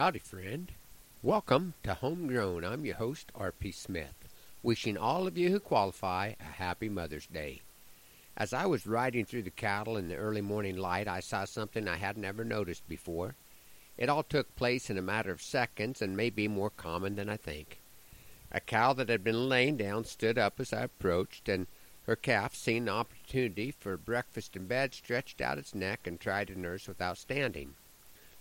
Howdy, friend. Welcome to Homegrown. I'm your host, R.P. Smith, wishing all of you who qualify a happy Mother's Day. As I was riding through the cattle in the early morning light, I saw something I had never noticed before. It all took place in a matter of seconds and may be more common than I think. A cow that had been laying down stood up as I approached, and her calf, seeing an opportunity for breakfast in bed, stretched out its neck and tried to nurse without standing.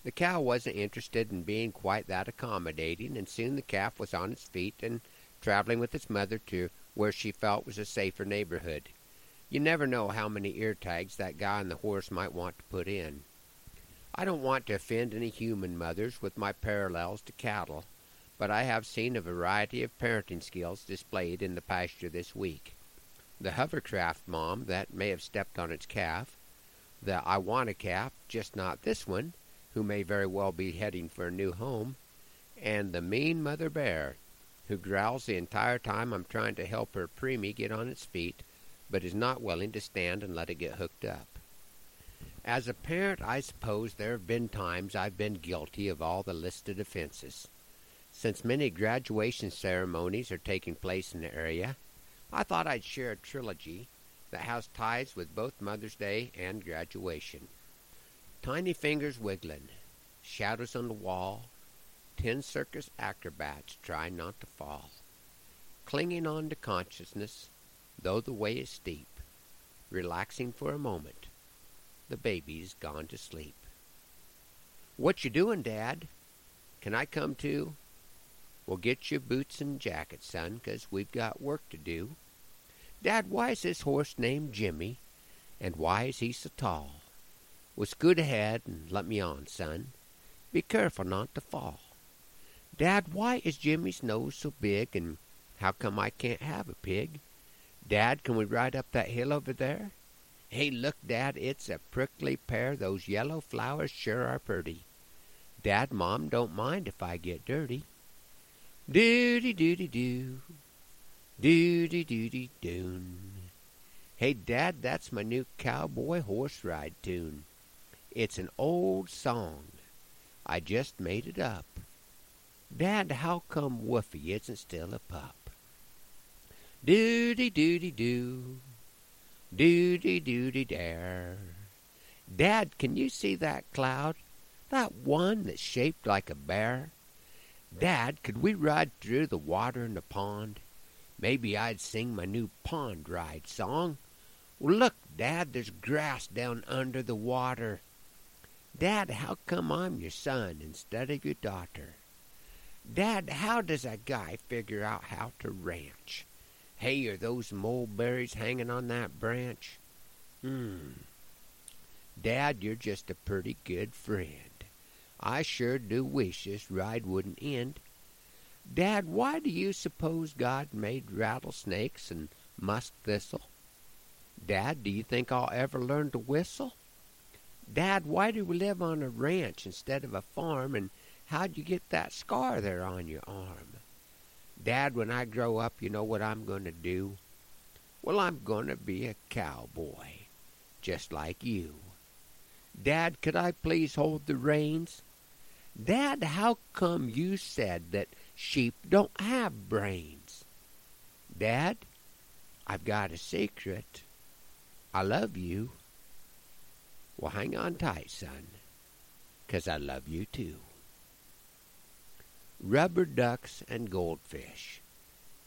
The cow wasn't interested in being quite that accommodating, and soon the calf was on its feet and traveling with its mother to where she felt was a safer neighborhood. You never know how many ear tags that guy on the horse might want to put in. I don't want to offend any human mothers with my parallels to cattle, but I have seen a variety of parenting skills displayed in the pasture this week. The hovercraft mom that may have stepped on its calf, the I want a calf, just not this one, who may very well be heading for a new home, and the mean mother bear, who growls the entire time I'm trying to help her preemie get on its feet, but is not willing to stand and let it get hooked up. As a parent, I suppose there have been times I've been guilty of all the listed offenses. Since many graduation ceremonies are taking place in the area, I thought I'd share a trilogy that has ties with both Mother's Day and graduation. Tiny fingers wiggling, shadows on the wall, ten circus acrobats trying not to fall, clinging on to consciousness, though the way is steep, relaxing for a moment. The baby's gone to sleep. What you doing, Dad? Can I come too? Well, get your boots and jacket, son, 'cause we've got work to do. Dad, why is this horse named Jimmy, and why is he so tall? Well, scoot ahead and let me on, son. Be careful not to fall. Dad, why is Jimmy's nose so big, and how come I can't have a pig? Dad, can we ride up that hill over there? Hey, look, Dad, it's a prickly pear. Those yellow flowers sure are pretty. Dad, Mom don't mind if I get dirty. Doody doody doo. Doody doody doon. Hey, Dad, that's my new cowboy horse ride tune. It's an old song. I just made it up. Dad, how come Woofy isn't still a pup? Doody doody doo. Doody doody dare. Dad, can you see that cloud? That one that's shaped like a bear? Dad, could we ride through the water in the pond? Maybe I'd sing my new pond ride song. Well, look, Dad, there's grass down under the water. Dad, how come I'm your son instead of your daughter? Dad, how does a guy figure out how to ranch? Hey, are those mulberries hanging on that branch? Hmm. Dad, you're just a pretty good friend. I sure do wish this ride wouldn't end. Dad, why do you suppose God made rattlesnakes and musk thistle? Dad, do you think I'll ever learn to whistle? Dad, why do we live on a ranch instead of a farm, and how'd you get that scar there on your arm? Dad, when I grow up, you know what I'm going to do? Well, I'm going to be a cowboy, just like you. Dad, could I please hold the reins? Dad, how come you said that sheep don't have brains? Dad, I've got a secret. I love you. Well, hang on tight, son, 'cause I love you too. Rubber ducks and goldfish.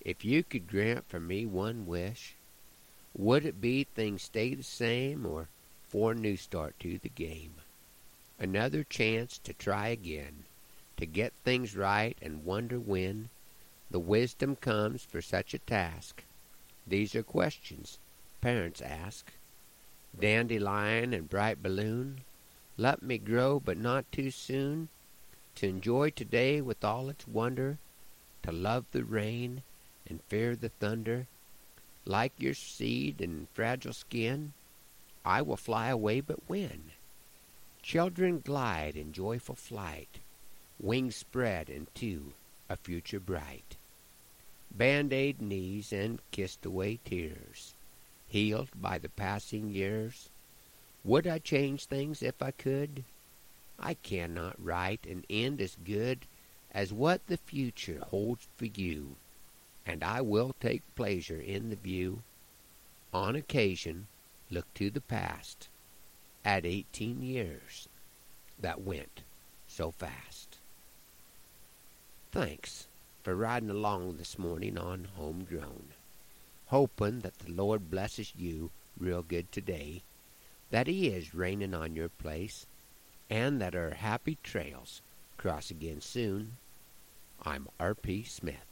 If you could grant for me one wish, would it be things stay the same or for a new start to the game? Another chance to try again, to get things right and wonder when the wisdom comes for such a task. These are questions parents ask dandelion and bright balloon. Let me grow, but not too soon, to enjoy today with all its wonder, to love the rain and fear the thunder. Like your seed and fragile skin, I will fly away, but when? Children glide in joyful flight, wings spread into a future bright. Band-aid knees and kissed away tears healed by the passing years? Would I change things if I could? I cannot write an end as good as what the future holds for you, and I will take pleasure in the view. On occasion, look to the past, at eighteen years that went so fast. Thanks for riding along this morning on Homegrown, hoping that the Lord blesses you real good today, that He is raining on your place, and that our happy trails cross again soon. I'm R.P. Smith.